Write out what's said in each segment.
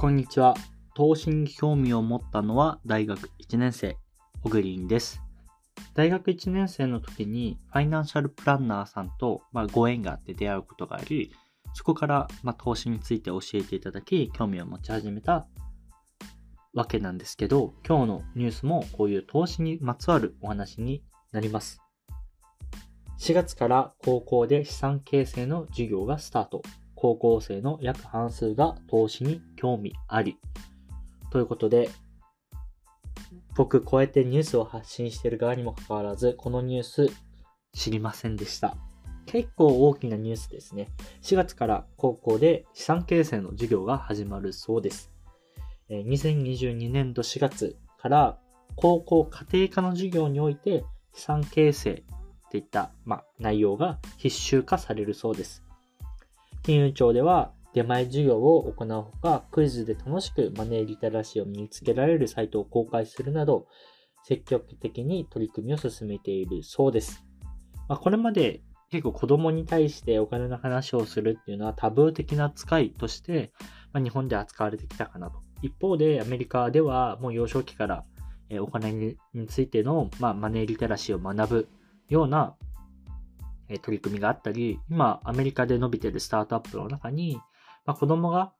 こんにちは。投資に興味を持ったのは大学1年生、オグリンです。大学1年生の時にファイナンシャルプランナーさんと、まあ、ご縁があって出会うことがあり、そこから、まあ、投資について教えていただき、興味を持ち始めたわけなんですけど、今日のニュースもこういう投資にまつわるお話になります。4月から高校で資産形成の授業がスタート。高校生の約半数が投資に興味あり。ということで、僕、こうやってニュースを発信している側にもかかわらず、このニュース知りませんでした。結構大きなニュースですね。4月から高校で資産形成の授業が始まるそうです。2022年度4月から高校家庭科の授業において資産形成といった、ま、内容が必修化されるそうです。金融庁では出前授業を行うほか、クイズで楽しくマネーリテラシーを身につけられるサイトを公開するなど、積極的に取り組みを進めているそうです。まあ、これまで結構子供に対してお金の話をするっていうのはタブー的な扱いとして、まあ、日本で扱われてきたかなと。一方でアメリカではもう幼少期からお金についての、まあ、マネーリテラシーを学ぶような取り組みがあったり、今アメリカで伸びてるスタートアップの中に、まあ、子供が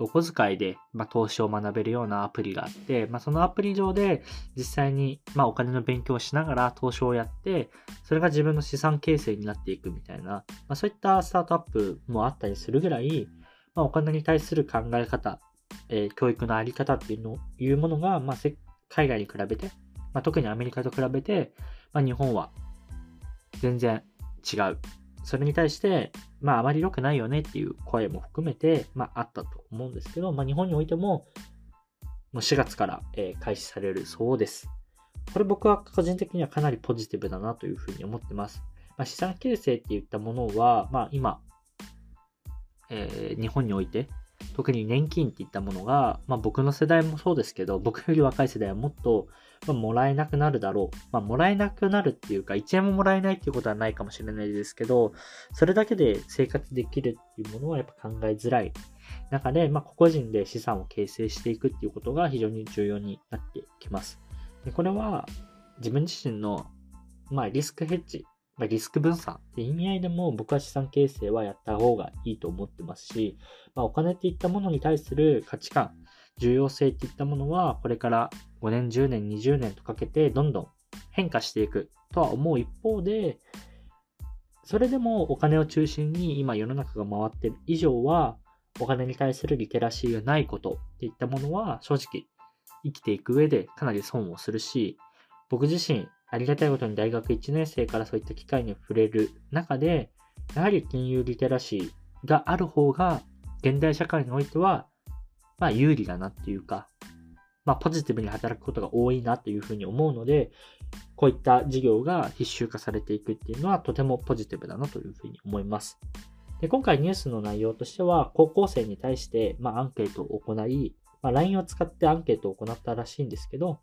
お小遣いで、ま、投資を学べるようなアプリがあって、まあ、そのアプリ上で実際に、ま、お金の勉強をしながら投資をやって、それが自分の資産形成になっていくみたいな、まあ、そういったスタートアップもあったりするぐらい、ま、お金に対する考え方、え、教育のあり方っていうのいうものが、まあ、海外に比べて、ま、特にアメリカと比べて、ま、日本は全然違う。それに対して、まああまり良くないよねっていう声も含めて、まああったと思うんですけど、まあ日本においても、もう4月から、えー、開始されるそうです。これ僕は個人的にはかなりポジティブだなというふうに思ってます。まあ、資産形成っていったものは、まあ今、えー、日本において、特に年金っていったものが、まあ僕の世代もそうですけど、僕より若い世代はもっと、まあ、もらえなくなるだろう。まあもらえなくなるっていうか、1円ももらえないっていうことはないかもしれないですけど、それだけで生活できるっていうものはやっぱ考えづらい中で、まあ個々人で資産を形成していくっていうことが非常に重要になってきます。でこれは自分自身の、まあリスクヘッジま、リスク分散って意味合いでも僕は資産形成はやった方がいいと思ってますし、まあ、お金っていったものに対する価値観、重要性っていったものはこれから5年、10年、20年とかけてどんどん変化していくとは思う一方で、それでもお金を中心に今世の中が回ってる以上は、お金に対するリテラシーがないことっていったものは正直生きていく上でかなり損をするし、僕自身ありがたいことに大学1年生からそういった機会に触れる中で、やはり金融リテラシーがある方が、現代社会においては、まあ有利だなっていうか、まあポジティブに働くことが多いなというふうに思うので、こういった事業が必修化されていくっていうのはとてもポジティブだなというふうに思います。で今回ニュースの内容としては、高校生に対して、まあ、アンケートを行い、まあ、LINE を使ってアンケートを行ったらしいんですけど、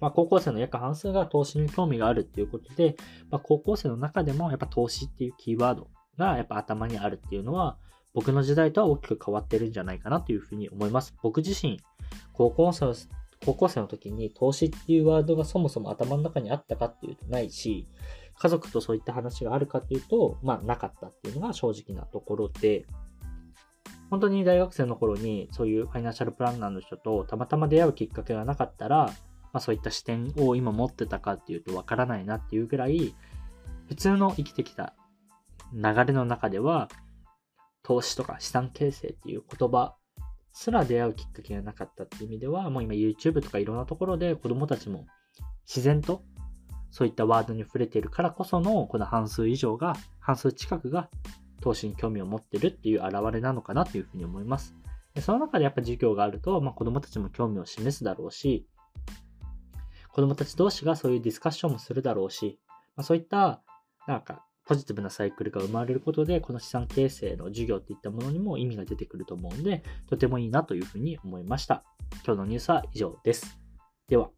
まあ、高校生の約半数が投資に興味があるっていうことで、まあ、高校生の中でもやっぱ投資っていうキーワードがやっぱ頭にあるっていうのは、僕の時代とは大きく変わってるんじゃないかなというふうに思います。僕自身、高校生高校生の時に投資っていうワードがそもそも頭の中にあったかっていうとないし、家族とそういった話があるかっていうと、まあなかったっていうのが正直なところで、本当に大学生の頃にそういうファイナンシャルプランナーの人とたまたま出会うきっかけがなかったら、まあ、そういった視点を今持ってたかっていうとわからないなっていうぐらい、普通の生きてきた流れの中では、投資とか資産形成っていう言葉すら出会うきっかけがなかったっていう意味では、もう今 YouTube とかいろんなところで子供たちも自然とそういったワードに触れているからこそのこの半数以上が、半数近くが投資に興味を持ってるっていう表れなのかなというふうに思います。その中でやっぱ授業があると、まあ、子供たちも興味を示すだろうし、子供たち同士がそういうディスカッションもするだろうし、まあ、そういった、なんか、ポジティブなサイクルが生まれることで、この資産形成の授業っていったものにも意味が出てくると思うんで、とてもいいなというふうに思いました。今日のニュースは以上です。では。